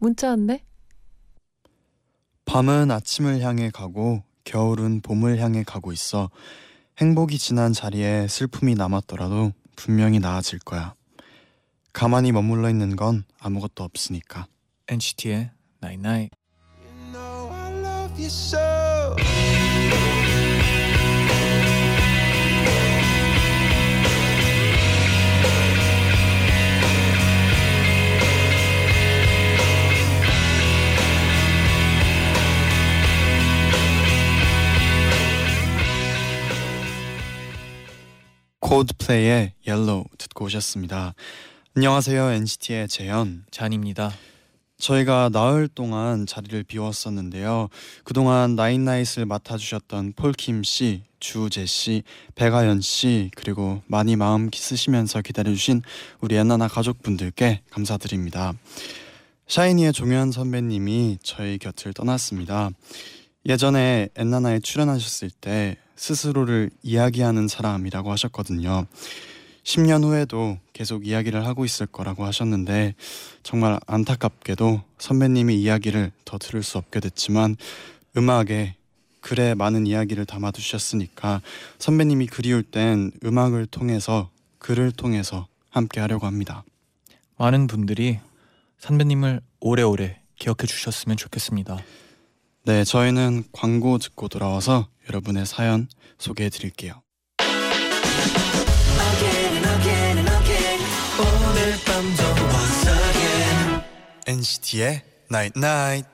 문자 왔네. 밤은 아침을 향해 가고 겨울은 봄을 향해 가고 있어 행복이 지난 자리에 슬픔이 남았더라도 분명히 나아질 거야. 가만히 머물러 있는 건 아무것도 없으니까. NCT의 Night Night. You know 콜드플레이의 Yellow 듣고 오셨습니다. 안녕하세요 NCT의 재현. 쟈니입니다. 저희가 나흘 동안 자리를 비웠었는데요. 그동안 나인나잇을 맡아주셨던 폴킴 씨, 주우재 씨, 백아연 씨 그리고 많이 마음 쓰시면서 기다려주신 우리 엔나나 가족분들께 감사드립니다. 샤이니의 종현 선배님이 저희 곁을 떠났습니다. 예전에 엔나나에 출연하셨을 때 스스로를 이야기하는 사람이라고 하셨거든요. 10년 후에도 계속 이야기를 하고 있을 거라고 하셨는데 정말 안타깝게도 선배님이 이야기를 더 들을 수 없게 됐지만 음악에 글에 많은 이야기를 담아두셨으니까 선배님이 그리울 땐 음악을 통해서 글을 통해서 함께 하려고 합니다. 많은 분들이 선배님을 오래오래 기억해 주셨으면 좋겠습니다. 네, 저희는 광고 듣고 돌아와서 여러분의 사연 소개해 드릴게요. NCT의 Night Night.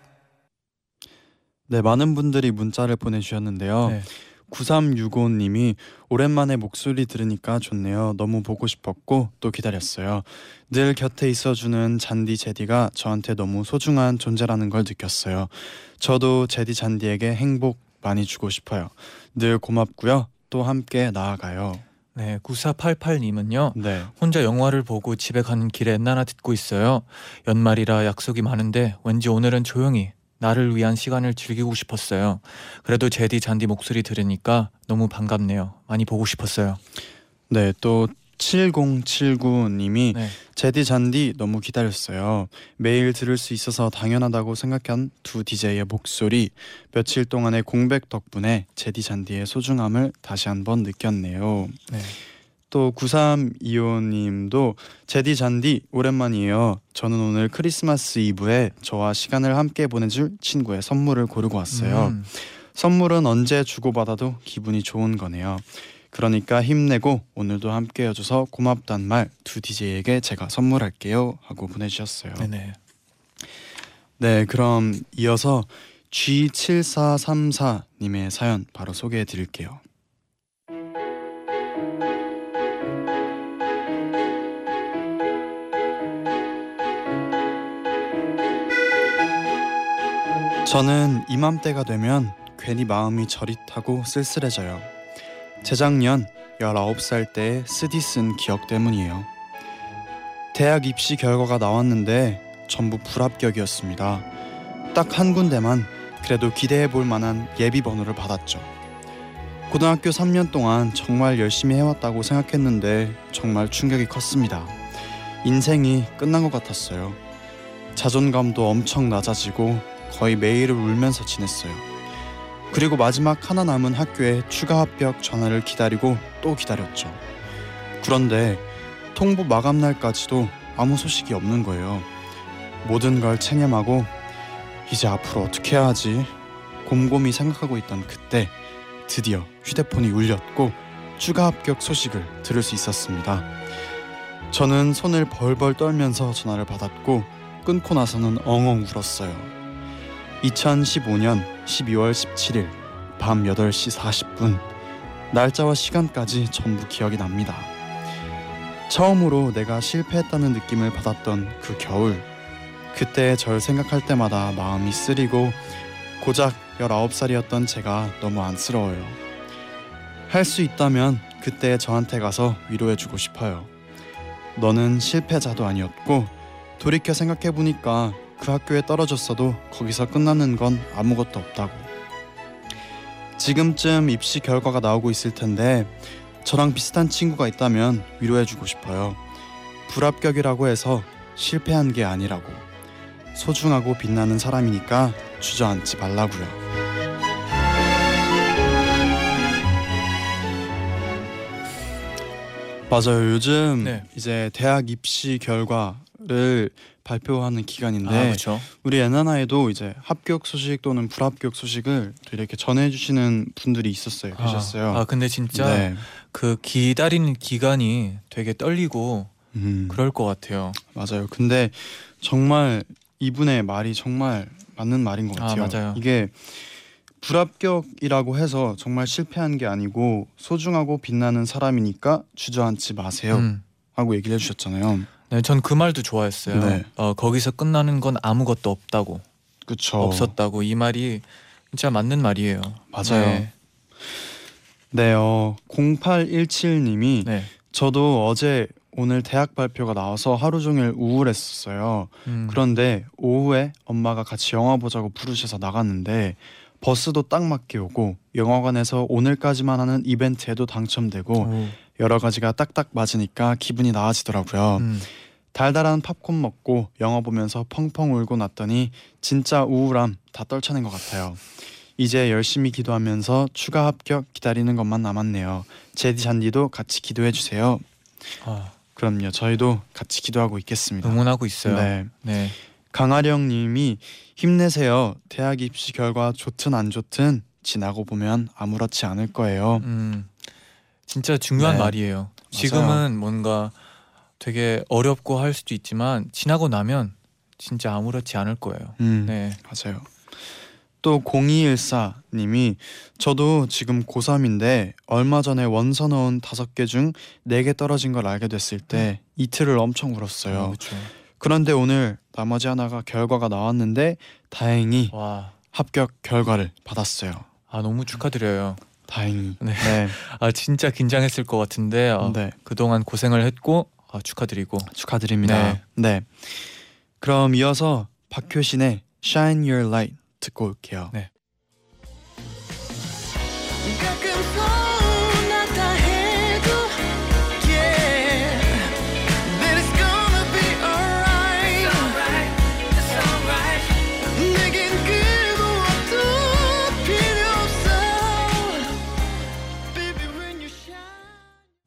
네, 많은 분들이 문자를 보내주셨는데요. 네. 9365님이 오랜만에 목소리 들으니까 좋네요. 너무 보고 싶었고 또 기다렸어요. 늘 곁에 있어주는 잔디 제디가 저한테 너무 소중한 존재라는 걸 느꼈어요. 저도 제디 잔디에게 행복 많이 주고 싶어요. 늘 고맙고요. 또 함께 나아가요. 네, 9488님은요. 네. 혼자 영화를 보고 집에 가는 길에 엔나나 듣고 있어요. 연말이라 약속이 많은데 왠지 오늘은 조용히 나를 위한 시간을 즐기고 싶었어요. 그래도 제디 잔디 목소리 들으니까 너무 반갑네요. 많이 보고 싶었어요. 네, 또 7079님이 네. 제디 잔디 너무 기다렸어요. 매일 들을 수 있어서 당연하다고 생각한 두 DJ의 목소리 며칠 동안의 공백 덕분에 제디 잔디의 소중함을 다시 한번 느꼈네요. 네. 또 9325님도 제디 잔디 오랜만이에요. 저는 오늘 크리스마스 이브에 저와 시간을 함께 보내줄 친구의 선물을 고르고 왔어요. 음, 선물은 언제 주고받아도 기분이 좋은 거네요. 그러니까 힘내고 오늘도 함께 해줘서 고맙단 말 두 DJ에게 제가 선물할게요 하고 보내주셨어요. 네네. 네, 그럼 이어서 G7434님의 사연 바로 소개해 드릴게요. 저는 이맘때가 되면 괜히 마음이 저릿하고 쓸쓸해져요. 재작년 19살 때 쓰디 쓴 기억 때문이에요. 대학 입시 결과가 나왔는데 전부 불합격이었습니다. 딱 한 군데만 그래도 기대해 볼 만한 예비 번호를 받았죠. 고등학교 3년 동안 정말 열심히 해왔다고 생각했는데 정말 충격이 컸습니다. 인생이 끝난 것 같았어요. 자존감도 엄청 낮아지고 거의 매일을 울면서 지냈어요. 그리고 마지막 하나 남은 학교에 추가 합격 전화를 기다리고 또 기다렸죠. 그런데 통보 마감 날까지도 아무 소식이 없는 거예요. 모든 걸 체념하고 이제 앞으로 어떻게 해야 하지? 곰곰이 생각하고 있던 그때 드디어 휴대폰이 울렸고 추가 합격 소식을 들을 수 있었습니다. 저는 손을 벌벌 떨면서 전화를 받았고 끊고 나서는 엉엉 울었어요. 2015년 12월 17일 밤 8시 40분 날짜와 시간까지 전부 기억이 납니다. 처음으로 내가 실패했다는 느낌을 받았던 그 겨울 그때 절 생각할 때마다 마음이 쓰리고 고작 19살이었던 제가 너무 안쓰러워요. 할 수 있다면 그때 저한테 가서 위로해주고 싶어요. 너는 실패자도 아니었고 돌이켜 생각해보니까 그 학교에 떨어졌어도 거기서 끝나는 건 아무것도 없다고. 지금쯤 입시 결과가 나오고 있을 텐데 저랑 비슷한 친구가 있다면 위로해주고 싶어요. 불합격이라고 해서 실패한 게 아니라고. 소중하고 빛나는 사람이니까 주저앉지 말라고요. 맞아요. 요즘 네. 이제 대학 입시 결과를 발표하는 기간인데 아 그렇죠. 우리 엔나나에도 이제 합격 소식 또는 불합격 소식을 또 이렇게 전해주시는 분들이 있었어요. 계셨어요. 아, 아 근데 진짜 네. 그 기다리는 기간이 되게 떨리고 음, 그럴 것 같아요. 맞아요. 근데 정말 이분의 말이 정말 맞는 말인 것 아, 같아요. 맞아요. 이게 불합격이라고 해서 정말 실패한 게 아니고 소중하고 빛나는 사람이니까 주저앉지 마세요. 음. 하고 얘기를 해주셨잖아요. 네, 전 그 말도 좋아했어요. 네. 어, 거기서 끝나는 건 아무것도 없다고, 그쵸. 없었다고 이 말이 진짜 맞는 말이에요. 맞아요. 네. 네, 어, 0817님이 네. 저도 어제 오늘 대학 발표가 나와서 하루 종일 우울했었어요. 음. 그런데 오후에 엄마가 같이 영화 보자고 부르셔서 나갔는데 버스도 딱 맞게 오고 영화관에서 오늘까지만 하는 이벤트에도 당첨되고 오. 여러 가지가 딱딱 맞으니까 기분이 나아지더라고요. 음. 달달한 팝콘 먹고 영화 보면서 펑펑 울고 났더니 진짜 우울함 다 떨쳐낸 것 같아요. 이제 열심히 기도하면서 추가 합격 기다리는 것만 남았네요. 제디 잔디도 같이 기도해 주세요. 아, 그럼요. 저희도 같이 기도하고 있겠습니다. 응원하고 있어요. 네. 네. 강아령 님이 힘내세요. 대학 입시 결과 좋든 안 좋든 지나고 보면 아무렇지 않을 거예요. 음. 진짜 중요한 네. 말이에요. 지금은 뭔가 되게 어렵고 할 수도 있지만 지나고 나면 진짜 아무렇지 않을 거예요. 음, 네. 맞아요. 또 0214 님이 저도 지금 고3인데 얼마 전에 원서 넣은 다섯 개 중 네 개 떨어진 걸 알게 됐을 때 이틀을 엄청 울었어요. 어, 그렇죠. 그런데 오늘 나머지 하나가 결과가 나왔는데 다행히 와. 합격 결과를 받았어요. 아 너무 축하드려요. 다행히. 네. 네. 아 진짜 긴장했을 것 같은데 어, 네. 그동안 고생을 했고 아, 축하드리고 축하드립니다. 네. 네. 그럼 이어서 박효신의 Shine Your Light 듣고 올게요. 네.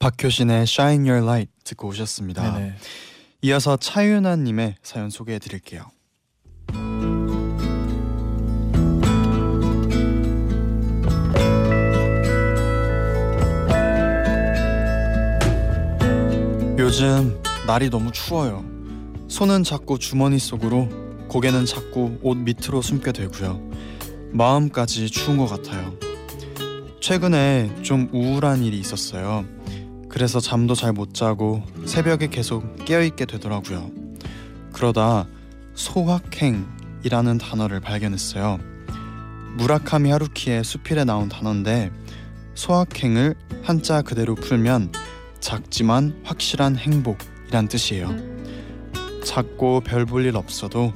박효신의 Shine Your Light 듣고 오셨습니다. 네네. 이어서 차윤아님의 사연 소개해 드릴게요. 요즘 날이 너무 추워요. 손은 자꾸 주머니 속으로, 고개는 자꾸 옷 밑으로 숨게 되고요. 마음까지 추운 것 같아요. 최근에 좀 우울한 일이 있었어요. 그래서 잠도 잘 못 자고 새벽에 계속 깨어 있게 되더라고요. 그러다 소확행이라는 단어를 발견했어요. 무라카미 하루키의 수필에 나온 단어인데 소확행을 한자 그대로 풀면 작지만 확실한 행복이란 뜻이에요. 작고 별 볼 일 없어도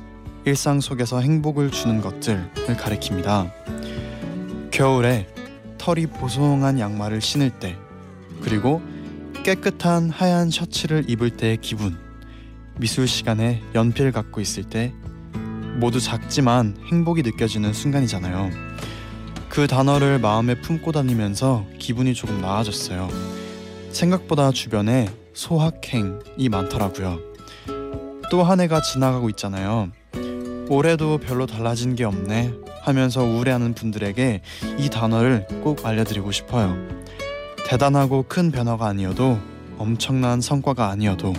일상 속에서 행복을 주는 것들을 가리킵니다. 겨울에 털이 보송한 양말을 신을 때 그리고 깨끗한 하얀 셔츠를 입을 때의 기분 미술 시간에 연필 갖고 있을 때 모두 작지만 행복이 느껴지는 순간이잖아요. 그 단어를 마음에 품고 다니면서 기분이 조금 나아졌어요. 생각보다 주변에 소확행이 많더라고요. 또 한 해가 지나가고 있잖아요. 올해도 별로 달라진 게 없네 하면서 우울해하는 분들에게 이 단어를 꼭 알려드리고 싶어요. 대단하고 큰 변화가 아니어도 엄청난 성과가 아니어도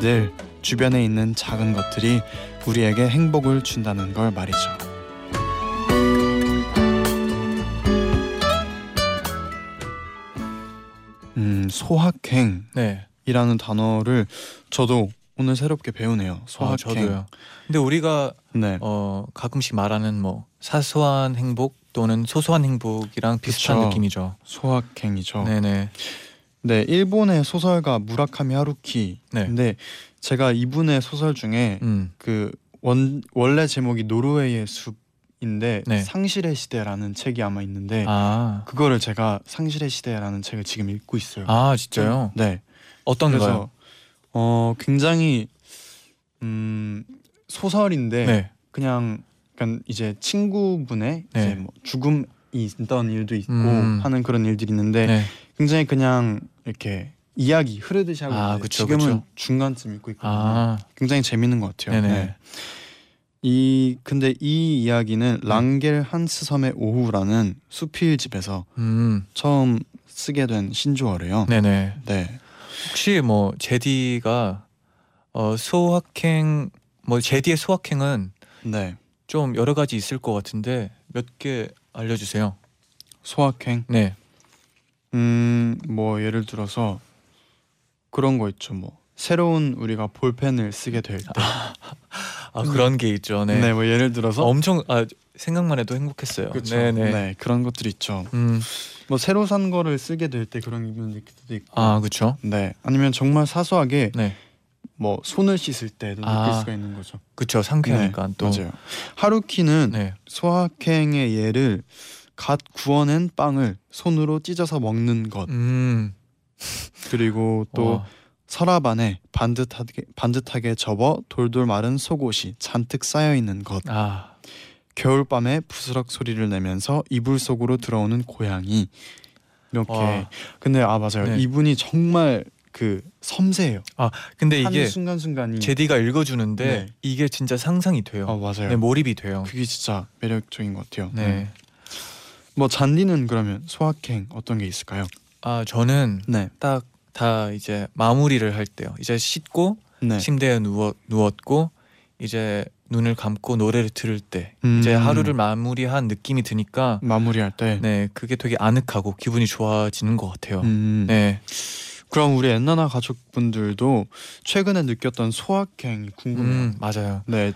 늘 주변에 있는 작은 것들이 우리에게 행복을 준다는 걸 말이죠. 음, 소확행이라는 네. 단어를 저도 오늘 새롭게 배우네요. 아, 소확행. 저도요. 근데 우리가 네. 어 가끔씩 말하는 뭐 사소한 행복 또는 소소한 행복이랑 비슷한 그쵸. 느낌이죠. 소확행이죠. 네. 네 네. 일본의 소설가 무라카미 하루키. 네. 근데 제가 이분의 소설 중에 음. 그 원 원래 제목이 노르웨이의 숲인데 네. 상실의 시대라는 책이 아마 있는데 아. 그거를 제가 상실의 시대라는 책을 지금 읽고 있어요. 아 진짜요? 네. 어떤가요? 어 굉장히 음 소설인데 네. 그냥 약간 이제 친구분의 네. 이제 뭐 죽음이 있던 일도 있고 음. 하는 그런 일들이 있는데 네. 굉장히 그냥 이렇게 이야기 흐르듯이 하고 아, 그쵸, 지금은 그쵸. 중간쯤 읽고 있거든요. 아. 굉장히 재밌는 것 같아요. 네네. 네. 이 근데 이 이야기는 네. 랑겔 한스 섬의 오후라는 수필 집에서 음. 처음 쓰게 된 신조어래요. 네네. 네. 혹시 뭐 제디가 어 소확행 뭐 제디의 소확행은 네. 좀 여러 가지 있을 것 같은데 몇 개 알려주세요. 소확행. 네. 음, 뭐 예를 들어서 그런 거 있죠. 뭐 새로운 우리가 볼펜을 쓰게 될 때. 아 그런 게 있죠. 네. 네. 뭐 예를 들어서 엄청 아 생각만 해도 행복했어요. 그쵸. 네네. 네, 그런 것들 있죠. 음. 뭐 새로 산 거를 쓰게 될 때 그런 기분이 들 때도 있고. 아 그렇죠. 네. 아니면 정말 사소하게 네. 뭐 손을 씻을 때도 느낄 아, 수가 있는 거죠. 그렇죠. 상쾌하니까 네, 또. 맞아요. 하루키는 네. 소확행의 예를 갓 구워낸 빵을 손으로 찢어서 먹는 것 음. 그리고 또 와. 서랍 안에 반듯하게 반듯하게 접어 돌돌 마른 속옷이 잔뜩 쌓여 있는 것 아. 겨울밤에 부스럭 소리를 내면서 이불 속으로 들어오는 고양이 이렇게 와. 근데 아 맞아요 네. 이분이 정말 그 섬세해요 근데 한 이게 순간 순간이 제디가 읽어주는데 네. 이게 진짜 상상이 돼요. 아 맞아요 네, 몰입이 돼요. 그게 진짜 매력적인 것 같아요 네. 음. 뭐 잔디는 그러면 소확행 어떤 게 있을까요 아 저는 네 딱 다 이제 마무리를 할 때요. 이제 씻고 네. 침대에 누워 누웠고 이제 눈을 감고 노래를 들을 때 음. 이제 하루를 마무리한 느낌이 드니까 마무리할 때 네 그게 되게 아늑하고 기분이 좋아지는 것 같아요. 음. 네. 그럼 우리 엔나나 가족분들도 최근에 느꼈던 소확행이 궁금해요. 음 맞아요. 네,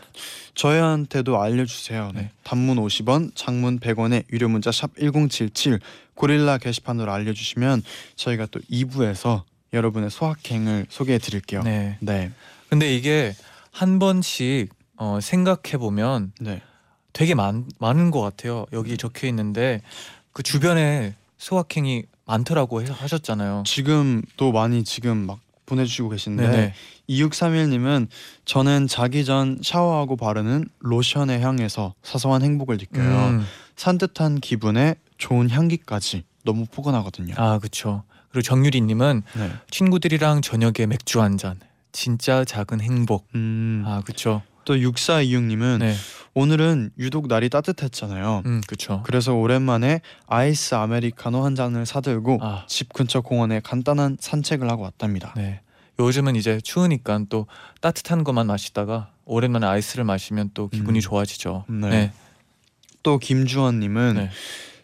저희한테도 알려주세요. 네. 네. 단문 50원, 장문 100원에 유료 문자 샵 #1077 고릴라 게시판으로 알려주시면 저희가 또 2부에서 여러분의 소확행을 소개해드릴게요. 네. 네, 근데 이게 한 번씩 어, 생각해 보면 네, 되게 많, 많은 것 같아요. 여기 적혀 있는데 그 주변에 소확행이 많더라고 해- 하셨잖아요. 지금 또 많이 지금 막 보내주시고 계신데 네네. 2631님은 저는 자기 전 샤워하고 바르는 로션의 향에서 사소한 행복을 느껴요. 음, 산뜻한 기분에 좋은 향기까지 너무 포근하거든요. 아 그렇죠. 그리고 정유리님은 네. 친구들이랑 저녁에 맥주 한 잔. 진짜 작은 행복. 음, 아 그렇죠. 또 6426님은 네. 오늘은 유독 날이 따뜻했잖아요. 음 그렇죠. 그래서 오랜만에 아이스 아메리카노 한 잔을 사들고 아 집 근처 공원에 간단한 산책을 하고 왔답니다. 네. 요즘은 이제 추우니까 또 따뜻한 것만 마시다가 오랜만에 아이스를 마시면 또 기분이 음. 좋아지죠. 네. 네. 또 김주원님은 네.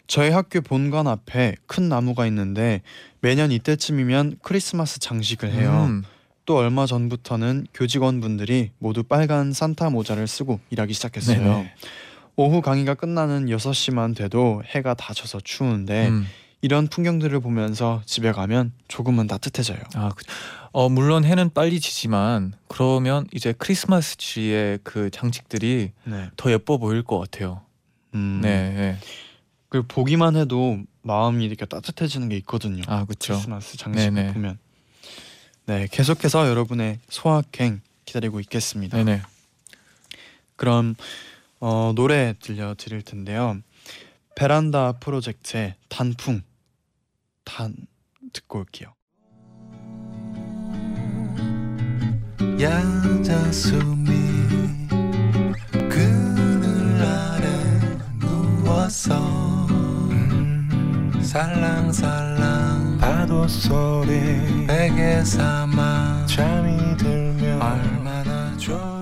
저희 학교 본관 앞에 큰 나무가 있는데 매년 이때쯤이면 크리스마스 장식을 해요. 음, 또 얼마 전부터는 교직원분들이 모두 빨간 산타 모자를 쓰고 일하기 시작했어요. 네네. 오후 강의가 끝나는 6시만 돼도 해가 다 져서 추운데 음. 이런 풍경들을 보면서 집에 가면 조금은 따뜻해져요. 아, 그, 어 물론 해는 빨리 지지만 그러면 이제 크리스마스 트리의 그 장식들이 네. 더 예뻐 보일 것 같아요. 음. 네, 네. 그 보기만 해도 마음이 이렇게 따뜻해지는 게 있거든요. 아 그렇죠. 크리스마스 장식을 네네. 보면. 네, 계속해서 여러분의 소확행 기다리고 있겠습니다. 네네. 그럼 어, 노래 들려 드릴 텐데요. 베란다 프로젝트의 단풍 단 듣고 올게요. 야자수미 그늘 아래 누워서 음, 살랑살랑 파도 소리. 베개 삼아 잠이 들면 얼마나 좋을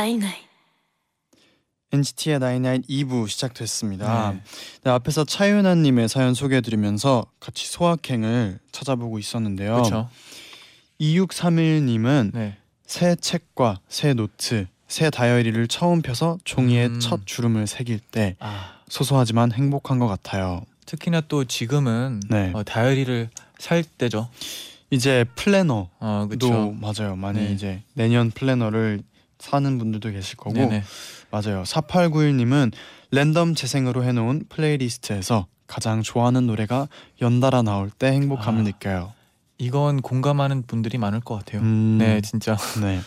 night night NCT의 night night 2부 시작됐습니다. 네. 네, 앞에서 차윤아님의 사연 소개해드리면서 같이 소확행을 찾아보고 있었는데요. 그렇죠. 2631님은 네. 새 책과 새 노트, 새 다이어리를 처음 펴서 종이에 음. 첫 주름을 새길 때 아 소소하지만 행복한 것 같아요. 특히나 또 지금은 네. 어, 다이어리를 살 때죠. 이제 플래너도 어. 맞아요. 많이 네. 이제 내년 플래너를 사는 분들도 계실 거고 네네. 맞아요. 4891님은 랜덤 재생으로 해놓은 플레이리스트에서 가장 좋아하는 노래가 연달아 나올 때 행복함을 아. 느껴요. 이건 공감하는 분들이 많을 것 같아요. 음, 네 진짜. 네.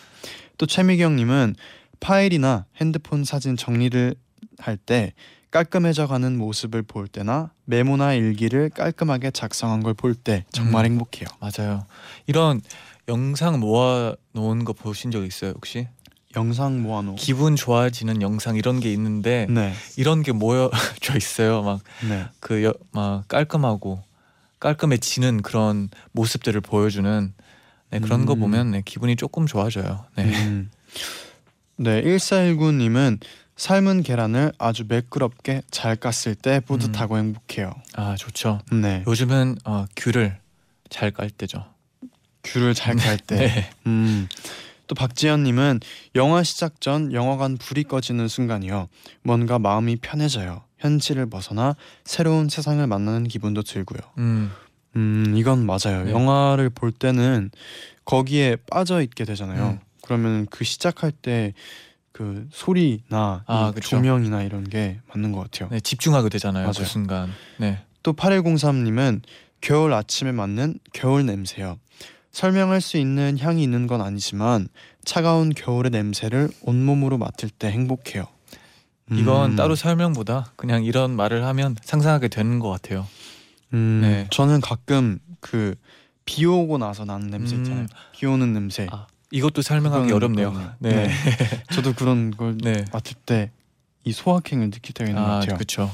또 최미경님은 파일이나 핸드폰 사진 정리를 할 때 깔끔해져가는 모습을 볼 때나 메모나 일기를 깔끔하게 작성한 걸 볼 때 정말 음. 행복해요. 맞아요. 이런 영상 모아 놓은 거 보신 적 있어요 혹시? 영상 모아놓. 기분 좋아지는 영상 이런 게 있는데 네, 이런 게 모여져 있어요. 막 네. 그막 깔끔하고 깔끔해지는 그런 모습들을 보여주는 네, 그런 거 음. 보면 네, 기분이 조금 좋아져요. 네. 음. 네, 1419님은 삶은 계란을 아주 매끄럽게 잘 깠을 때 뿌듯하고 음. 행복해요. 아 좋죠. 네, 요즘은 어, 귤을 잘 깔 때죠. 귤을 잘 깔 때. 네. 음. 또 박지현님은 영화 시작 전 영화관 불이 꺼지는 순간이요. 뭔가 마음이 편해져요. 현실을 벗어나 새로운 세상을 만나는 기분도 들고요. 음, 음, 이건 맞아요. 네. 영화를 볼 때는 거기에 빠져 있게 되잖아요. 음. 그러면 그 시작할 때 그 소리나 아. 조명이나 이런 게 맞는 것 같아요. 네, 집중하게 되잖아요. 그 맞아요. 순간. 네. 또 8103님은 겨울 아침에 맞는 겨울 냄새요. 설명할 수 있는 향이 있는 건 아니지만 차가운 겨울의 냄새를 온몸으로 맡을 때 행복해요. 이건 음, 따로 설명보다 그냥 이런 말을 하면 상상하게 되는 것 같아요. 음, 네. 저는 가끔 그 비 오고 나서 나는 냄새 음. 있잖아요. 비 오는 냄새. 아, 이것도 설명하기 어렵네요. 네. 네. 저도 그런 걸 네. 맡을 때 이 소확행을 느낄 때가 있는 것 아, 같아요. 그렇죠.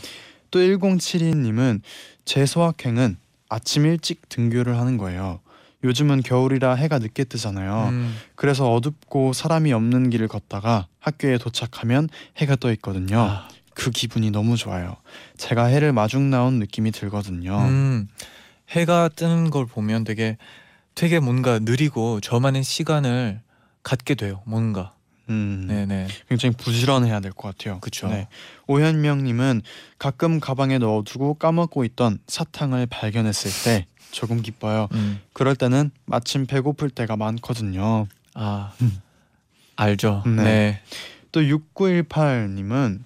또 1072님은 제 소확행은 아침 일찍 등교를 하는 거예요. 요즘은 겨울이라 해가 늦게 뜨잖아요. 음, 그래서 어둡고 사람이 없는 길을 걷다가 학교에 도착하면 해가 떠 있거든요. 아, 그 기분이 너무 좋아요. 제가 해를 마중 나온 느낌이 들거든요. 음, 해가 뜨는 걸 보면 되게 되게 뭔가 느리고 저만의 시간을 갖게 돼요. 뭔가. 음, 네네. 굉장히 부지런해야 될 것 같아요. 그쵸. 네. 오현명님은 가끔 가방에 넣어두고 까먹고 있던 사탕을 발견했을 때 조금 기뻐요. 음, 그럴 때는 마침 배고플 때가 많거든요. 아, 음. 알죠. 네. 네. 또 6918님은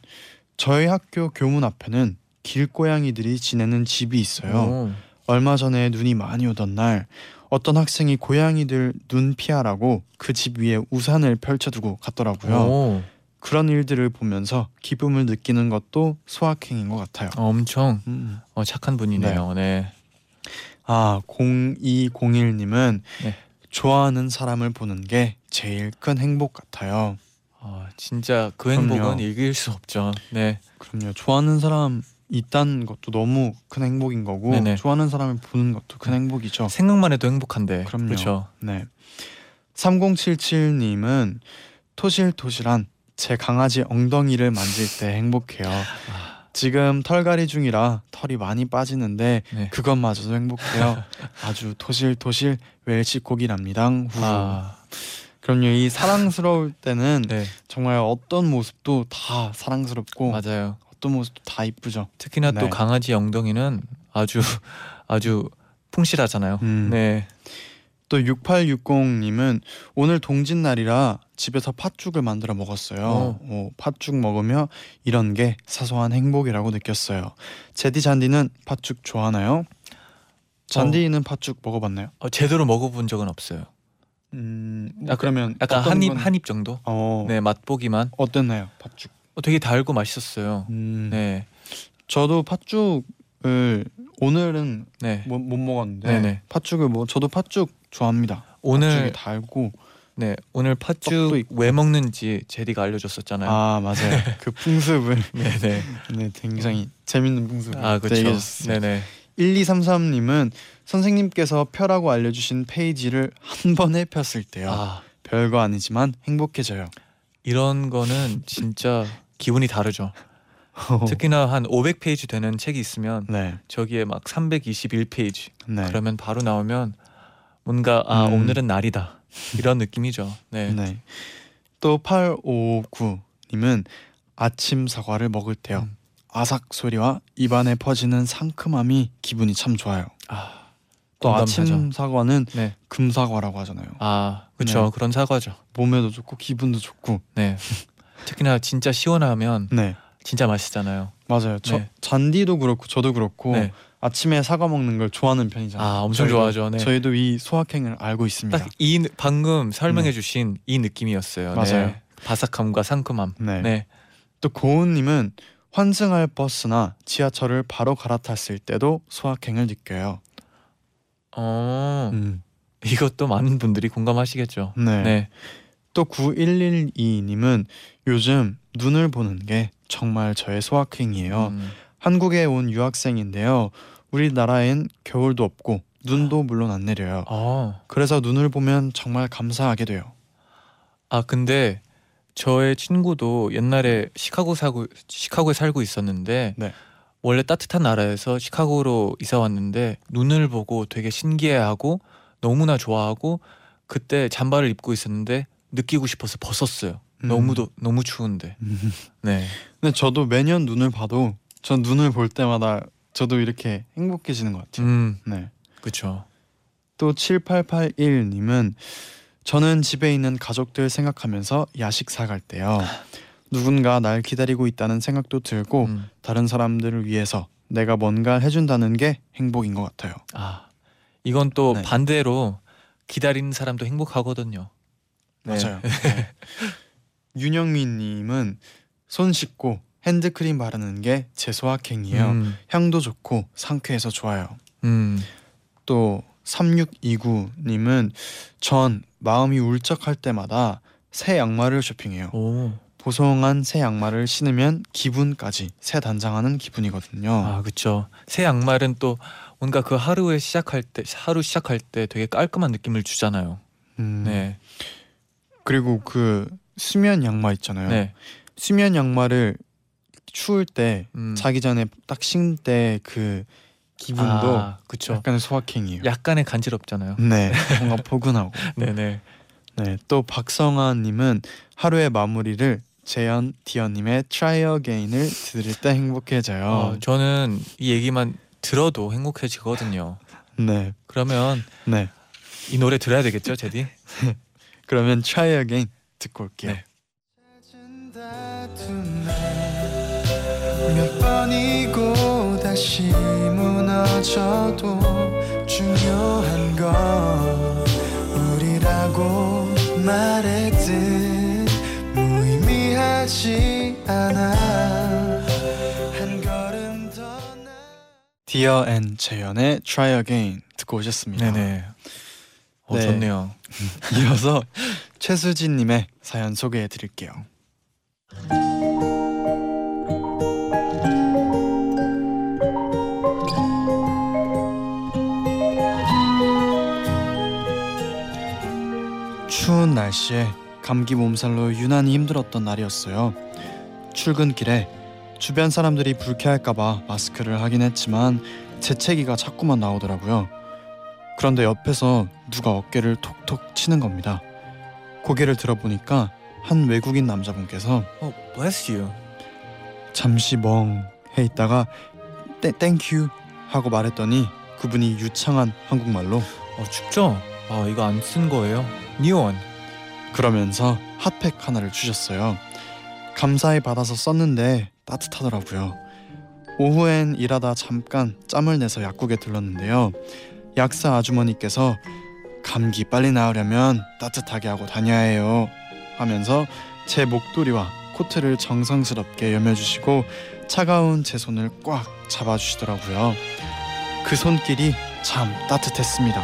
저희 학교 교문 앞에는 길고양이들이 지내는 집이 있어요. 오, 얼마 전에 눈이 많이 오던 날 어떤 학생이 고양이들 눈 피하라고 그 집 위에 우산을 펼쳐두고 갔더라고요. 오, 그런 일들을 보면서 기쁨을 느끼는 것도 소확행인 것 같아요. 엄청 음. 어, 착한 분이네요. 네. 아 0201님은 네. 좋아하는 사람을 보는 게 제일 큰 행복 같아요. 아, 진짜 그 그럼요. 행복은 이길 수 없죠. 네. 그럼요. 좋아하는 사람 있다는 것도 너무 큰 행복인 거고 네네. 좋아하는 사람을 보는 것도 큰 행복이죠. 생각만 해도 행복한데. 그럼요. 그렇죠. 네. 3077님은 토실토실한 제 강아지 엉덩이를 만질 때 행복해요. 아, 지금 털갈이 중이라 털이 많이 빠지는데 네. 그것마저도 행복해요. 아주 토실토실 웰시고기랍니다. 후. 아, 그럼요. 이 사랑스러울 때는 네. 정말 어떤 모습도 다 사랑스럽고 맞아요. 어떤 모습도 다 이쁘죠. 특히나 또 네. 강아지 엉덩이는 아주 아주 풍실하잖아요. 음. 네. 또 6860님은 오늘 동짓 날이라 집에서 팥죽을 만들어 먹었어요. 어. 어, 팥죽 먹으며 이런 게 사소한 행복이라고 느꼈어요. 제디 잔디는 팥죽 좋아하나요? 잔디는 팥죽 먹어봤나요? 어, 제대로 먹어본 적은 없어요. 음, 약간- 그러면 약간 어떤 한입 건- 한입 정도. 어, 네, 맛보기만. 어땠나요, 팥죽? 어, 되게 달고 맛있었어요. 음, 네, 저도 팥죽을 오늘은 네. 못, 못 먹었는데 네네. 팥죽을 뭐 저도 팥죽 좋아합니다. 오늘 팥죽이 달고 네 오늘 팥죽. 왜 먹는지 제디가 알려줬었잖아요. 아 맞아요. 그 풍습을 네, 네. 네 굉장히 재밌는 풍습. 아 그렇죠. 네, 네. 1233님은 선생님께서 펴라고 알려주신 페이지를 한 번에 폈을 때요. 아 별거 아니지만 행복해져요. 이런 거는 진짜 기분이 다르죠. 특히나 한 500페이지 되는 책이 있으면 네. 저기에 막 321페이지 네. 그러면 바로 나오면 뭔가 아 음. 오늘은 날이다 이런 느낌이죠. 네. 네. 또 8559님은 아침 사과를 먹을 때요. 음. 아삭 소리와 입안에 퍼지는 상큼함이 기분이 참 좋아요. 아, 또 공감하죠. 아침 사과는 네. 금사과라고 하잖아요. 아 그렇죠. 네. 그런 사과죠. 몸에도 좋고 기분도 좋고. 네. 특히나 진짜 시원하면 네. 진짜 맛있잖아요. 맞아요. 저 네. 잔디도 그렇고 저도 그렇고 네. 아침에 사과 먹는 걸 좋아하는 편이잖아요. 아 엄청 저희도- 좋아하죠. 네. 저희도 이 소확행을 알고 있습니다. 딱 이 방금 설명해주신 이 느낌이었어요. 맞아요. 네. 바삭함과 상큼함. 네. 네. 또 고은님은 환승할 버스나 지하철을 바로 갈아탔을 때도 소확행을 느껴요. 어 음. 이것도 많은 분들이 공감하시겠죠. 네. 네. 또 9112님은 요즘 눈을 보는 게 정말 저의 소확행이에요. 음, 한국에 온 유학생인데요. 우리나라엔 겨울도 없고 눈도 물론 안 내려요. 어. 그래서 눈을 보면 정말 감사하게 돼요. 아 근데 저의 친구도 옛날에 시카고 사고 시카고에 살고 있었는데 네. 원래 따뜻한 나라에서 시카고로 이사 왔는데 눈을 보고 되게 신기해하고 너무나 좋아하고 그때 잠바를 입고 있었는데 느끼고 싶어서 벗었어요. 음. 너무도 너무 추운데. 음. 네. 근데 저도 매년 눈을 봐도 전 눈을 볼 때마다 저도 이렇게 행복해지는 것 같아요. 음 네. 그렇죠. 또 7881님은 저는 집에 있는 가족들 생각하면서 야식 사갈 때요. 누군가 날 기다리고 있다는 생각도 들고 음. 다른 사람들을 위해서 내가 뭔가 해준다는 게 행복인 것 같아요. 아 이건 또 네. 반대로 기다리는 사람도 행복하거든요. 네. 맞아요. 네. 윤영민님은 손 씻고 핸드크림 바르는 게 제 소확행이에요. 음, 향도 좋고 상쾌해서 좋아요. 음. 또 3629님은 전 마음이 울적할 때마다 새 양말을 쇼핑해요. 오. 보송한 새 양말을 신으면 기분까지 새 단장하는 기분이거든요. 아 그렇죠. 새 양말은 또 뭔가 그 하루에 시작할 때 하루 시작할 때 되게 깔끔한 느낌을 주잖아요. 음, 네. 그리고 그 수면 양말 있잖아요. 네. 수면 양말을 추울 때 음. 자기 전에 딱 신 때 그 기분도 아, 그렇죠. 약간의 소확행이에요. 약간의 간지럽잖아요. 네, 뭔가 포근하고. 네네. 네, 또 박성아님은 하루의 마무리를 재현 디언님의 Try Again을 들을 때 행복해져요. 어, 저는 이 얘기만 들어도 행복해지거든요. 네, 그러면 네. 이 노래 들어야 되겠죠, 제디? 그러면 Try Again 듣고 올게요. 네. 몇 번이고 다시 무너져도 중요한 건 우리라고 말했듯 무의미하지 않아 한 걸음 더 나. d.ear and 재현의 Try Again 듣고 오셨습니다. 네네. 어, 네. 좋네요. 이어서 최수진님의 사연 소개해 드릴게요. 추운 날씨에 감기 몸살로 유난히 힘들었던 날이었어요. 출근길에 주변 사람들이 불쾌할까봐 마스크를 하긴 했지만 재채기가 자꾸만 나오더라고요. 그런데 옆에서 누가 어깨를 톡톡 치는 겁니다. 고개를 들어보니까 한 외국인 남자분께서 어, bless you. 잠시 멍해 있다가 thank, thank you 하고 말했더니 그분이 유창한 한국말로 어, 춥죠? 아, 이거 안 쓴 거예요? 니온. 그러면서 핫팩 하나를 주셨어요. 감사히 받아서 썼는데 따뜻하더라고요. 오후엔 일하다 잠깐 짬을 내서 약국에 들렀는데요. 약사 아주머니께서 감기 빨리 나으려면 따뜻하게 하고 다녀야 해요. 하면서 제 목도리와 코트를 정성스럽게 여며주시고 차가운 제 손을 꽉 잡아주시더라고요. 그 손길이 참 따뜻했습니다.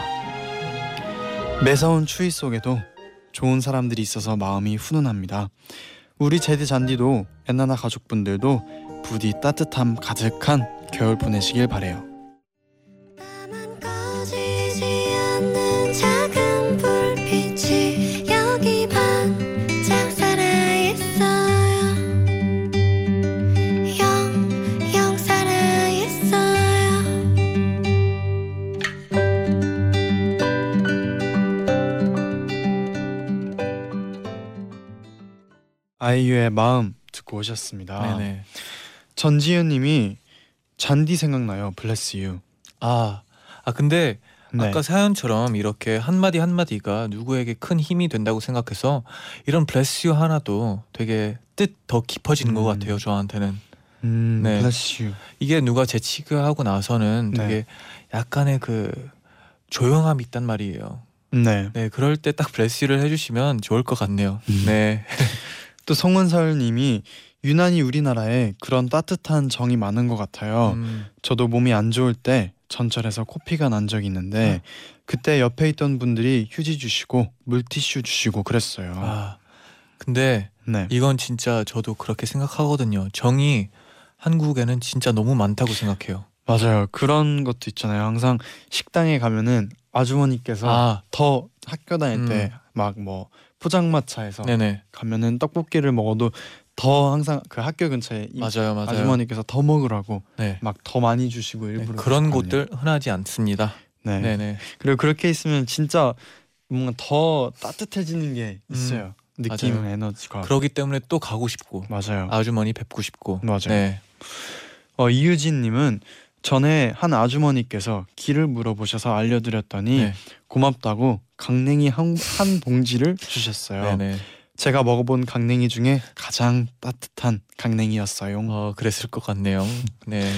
매서운 추위 속에도 좋은 사람들이 있어서 마음이 훈훈합니다. 우리 제디 잔디도 엔나나 가족분들도 부디 따뜻함 가득한 겨울 보내시길 바래요. 아이유의 마음 듣고 오셨습니다. 네네. 전지현님이 쟈디 생각나요. Bless you. 아, 아 근데 네. 아까 사연처럼 이렇게 한 마디 한 마디가 누구에게 큰 힘이 된다고 생각해서 이런 bless you 하나도 되게 뜻 더 깊어지는 것 음. 같아요. 저한테는 음, 네. Bless you. 이게 누가 재채기 하고 나서는 네. 되게 약간의 그 조용함이 있단 말이에요. 네. 네, 그럴 때 딱 블레스 유를 해주시면 좋을 것 같네요. 음. 네, 또 성은설님이 유난히 우리나라에 그런 따뜻한 정이 많은 것 같아요. 음, 저도 몸이 안 좋을 때 전철에서 코피가 난 적이 있는데 그때 옆에 있던 분들이 휴지 주시고 물티슈 주시고 그랬어요. 아, 근데 네. 이건 진짜 저도 그렇게 생각하거든요. 정이 한국에는 진짜 너무 많다고 생각해요. 맞아요. 그런 것도 있잖아요. 항상 식당에 가면은 아주머니께서 아, 더 학교 다닐 음. 때막뭐 포장마차에서 네네, 가면은 떡볶이를 먹어도 더 항상 그 학교 근처에 이 맞아요, 맞아요. 아주머니께서 더 먹으라고 네. 막 더 많이 주시고 네, 일부러 그런 그랬거든요. 곳들 흔하지 않습니다. 네. 네, 네, 그리고 그렇게 있으면 진짜 뭔가 더 따뜻해지는 게 있어요. 느낌 음. 맞아요. 에너지가 그러기 때문에 또 가고 싶고 맞아요. 아주머니 뵙고 싶고. 맞아요. 네, 어, 이유진님은 전에 한 아주머니께서 길을 물어보셔서 알려드렸더니 네, 고맙다고 강냉이 한, 한 봉지를 주셨어요. 네, 네. 제가 먹어본 강냉이 중에 가장 따뜻한 강냉이였어요. 어, 그랬을 것 같네요. 네,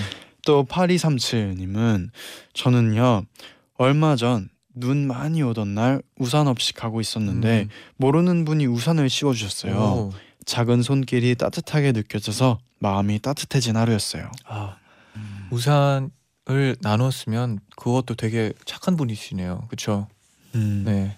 또 8237님은 저는요 얼마 전 눈 많이 오던 날 우산 없이 가고 있었는데 음, 모르는 분이 우산을 씌워주셨어요. 오, 작은 손길이 따뜻하게 느껴져서 마음이 따뜻해진 하루였어요. 아, 우산 을 나눴으면 그것도 되게 착한 분이시네요. 그렇죠? 음. 네.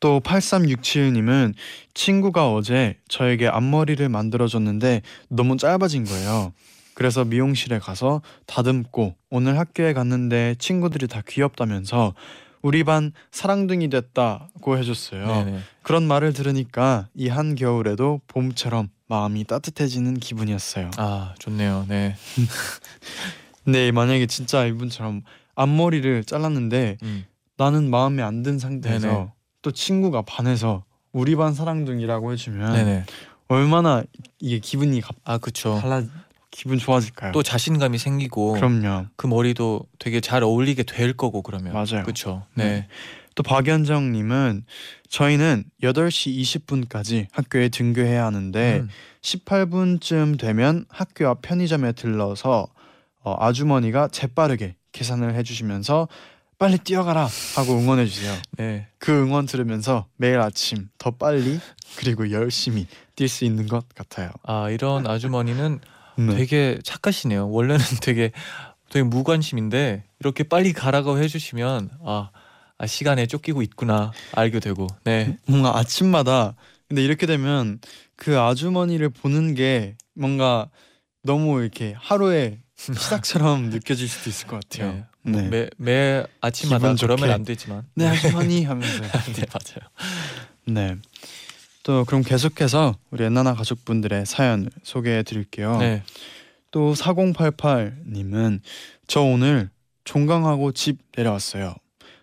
또 8367님은 친구가 어제 저에게 앞머리를 만들어줬는데 너무 짧아진 거예요. 그래서 미용실에 가서 다듬고 오늘 학교에 갔는데 친구들이 다 귀엽다면서 우리 반 사랑둥이 됐다고 해줬어요. 네네. 그런 말을 들으니까 이 한 겨울에도 봄처럼 마음이 따뜻해지는 기분이었어요. 아 좋네요. 네. 근데 만약에 진짜 이분처럼 앞머리를 잘랐는데 음. 나는 마음에 안 든 상태에서 네네. 또 친구가 반해서 우리 반 사랑둥이라고 해주면 네네. 얼마나 이게 기분이 갑- 아 그쵸. 달라 기분 좋아질까요? 또 자신감이 생기고 그럼요. 그 머리도 되게 잘 어울리게 될 거고 그러면. 맞아요. 그쵸. 네. 네. 또 박연정님은 저희는 8시 20분까지 학교에 등교해야 하는데 음. 18분쯤 되면 학교 앞 편의점에 들러서 어, 아주머니가 재빠르게 계산을 해주시면서 빨리 뛰어가라 하고 응원해 주세요. 네. 그 응원 들으면서 매일 아침 더 빨리 그리고 열심히 뛸 수 있는 것 같아요. 아 이런 아주머니는 네. 되게 착하시네요. 원래는 되게 되게 무관심인데 이렇게 빨리 가라고 해주시면 아, 아 시간에 쫓기고 있구나 알게 되고. 네. 뭔가 아침마다 근데 이렇게 되면 그 아주머니를 보는 게 뭔가 너무 이렇게 하루의 시작처럼 느껴질 수도 있을 것 같아요. 네. 네. 매, 매 아침마다. 그러면 안 되지만. 네 아주머니 하면서 네 맞아요. 네. 또 그럼 계속해서 우리 엔나나 가족분들의 사연 소개해 드릴게요. 네. 또 4088 님은 저 오늘 종강하고 집 내려왔어요.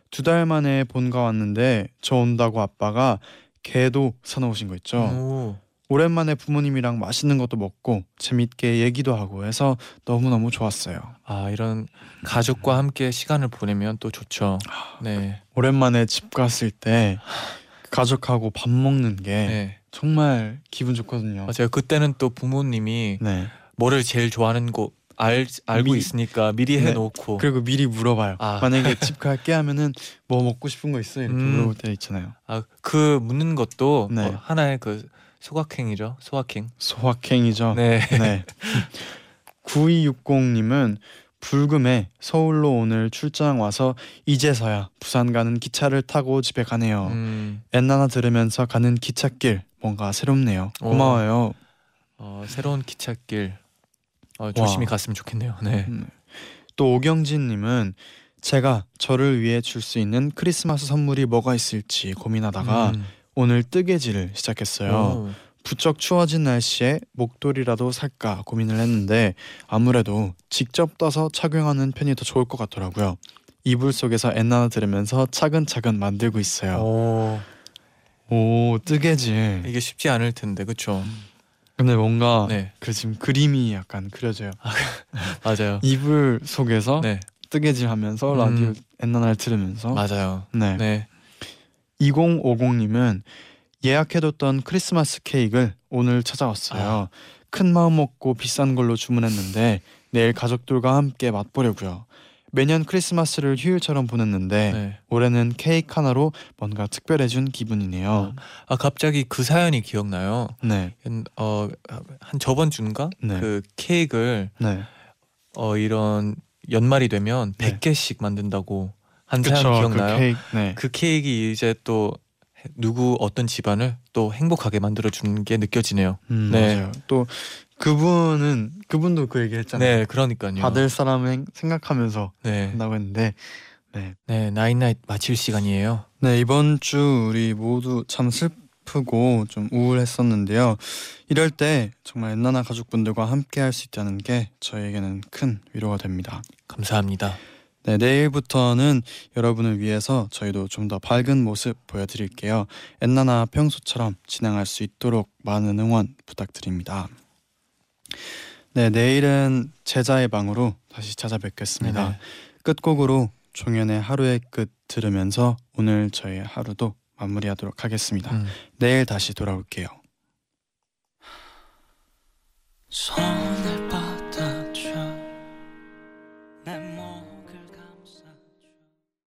두 달 만에 본가 왔는데 저 온다고 아빠가 게도 사놓으신 거 있죠. 오. 오랜만에 부모님이랑 맛있는 것도 먹고 재밌게 얘기도 하고 해서 너무너무 좋았어요. 아 이런 가족과 함께 시간을 보내면 또 좋죠. 네. 오랜만에 집 갔을 때 가족하고 밥 먹는 게 네. 정말 기분 좋거든요. 맞아요. 그때는 또 부모님이 네. 뭐를 제일 좋아하는 거 알, 알고 미- 있으니까 미리 네. 해놓고 그리고 미리 물어봐요. 아. 만약에 집 갈게 하면은 뭐 먹고 싶은 거 있어 이렇게 음. 물어볼 때 있잖아요. 아, 그 묻는 것도 네. 어, 하나의 그 소확행이죠. 소확행. 소확행이죠. 네. 네. 9260님은 불금에 서울로 오늘 출장 와서 이제서야 부산 가는 기차를 타고 집에 가네요. 음, 엔나나 들으면서 가는 기찻길 뭔가 새롭네요. 오. 고마워요. 어, 새로운 기찻길 어, 조심히 와. 갔으면 좋겠네요. 네. 음. 또 오경진님은 제가 저를 위해 줄 수 있는 크리스마스 선물이 뭐가 있을지 고민하다가 음. 오늘 뜨개질을 시작했어요. 오. 부쩍 추워진 날씨에 목도리라도 살까 고민을 했는데 아무래도 직접 떠서 착용하는 편이 더 좋을 것 같더라고요. 이불 속에서 엔나나 들으면서 차근차근 만들고 어. 있어요. 오. 오 뜨개질. 이게 쉽지 않을 텐데, 그렇죠? 근데 뭔가 네, 그 지금 그림이 약간 그려져요. 맞아요. 이불 속에서 네, 뜨개질 하면서 음. 라디오 엔나나를 들으면서 맞아요. 네. 네, 2050님은 예약해뒀던 크리스마스 케이크를 오늘 찾아왔어요. 큰 마음 먹고 비싼 걸로 주문했는데 내일 가족들과 함께 맛보려고요. 매년 크리스마스를 휴일처럼 보냈는데 네. 올해는 케이크 하나로 뭔가 특별해준 기분이네요. 아 갑자기 그 사연이 기억나요. 네, 어한 저번 주인가 네. 그 케이크를 네, 어 이런 연말이 되면 네. 100개씩 만든다고 한 그쵸. 사연 기억나요? 그 케이크, 네, 그 케이크 이제 또 누구 어떤 집안을 또 행복하게 만들어 주는 게 느껴지네요. 음, 네. 맞아요. 또 그분은 그분도 그 얘기했잖아요. 네, 그러니까요. 받을 사람을 행- 생각하면서 네, 한다고 했는데, 네, 네, 나인나잇 마칠 시간이에요. 네 이번 주 우리 모두 참 슬프고 좀 우울했었는데요. 이럴 때 정말 엔나나 가족분들과 함께 할 수 있다는 게 저에게는 큰 위로가 됩니다. 감사합니다. 네 내일부터는 여러분을 위해서 저희도 좀 더 밝은 모습 보여드릴게요. 엔나나 평소처럼 진행할 수 있도록 많은 응원 부탁드립니다. 네 내일은 제자의 방으로 다시 찾아뵙겠습니다. 네. 끝곡으로 종현의 하루의 끝 들으면서 오늘 저의 하루도 마무리하도록 하겠습니다. 음. 내일 다시 돌아올게요.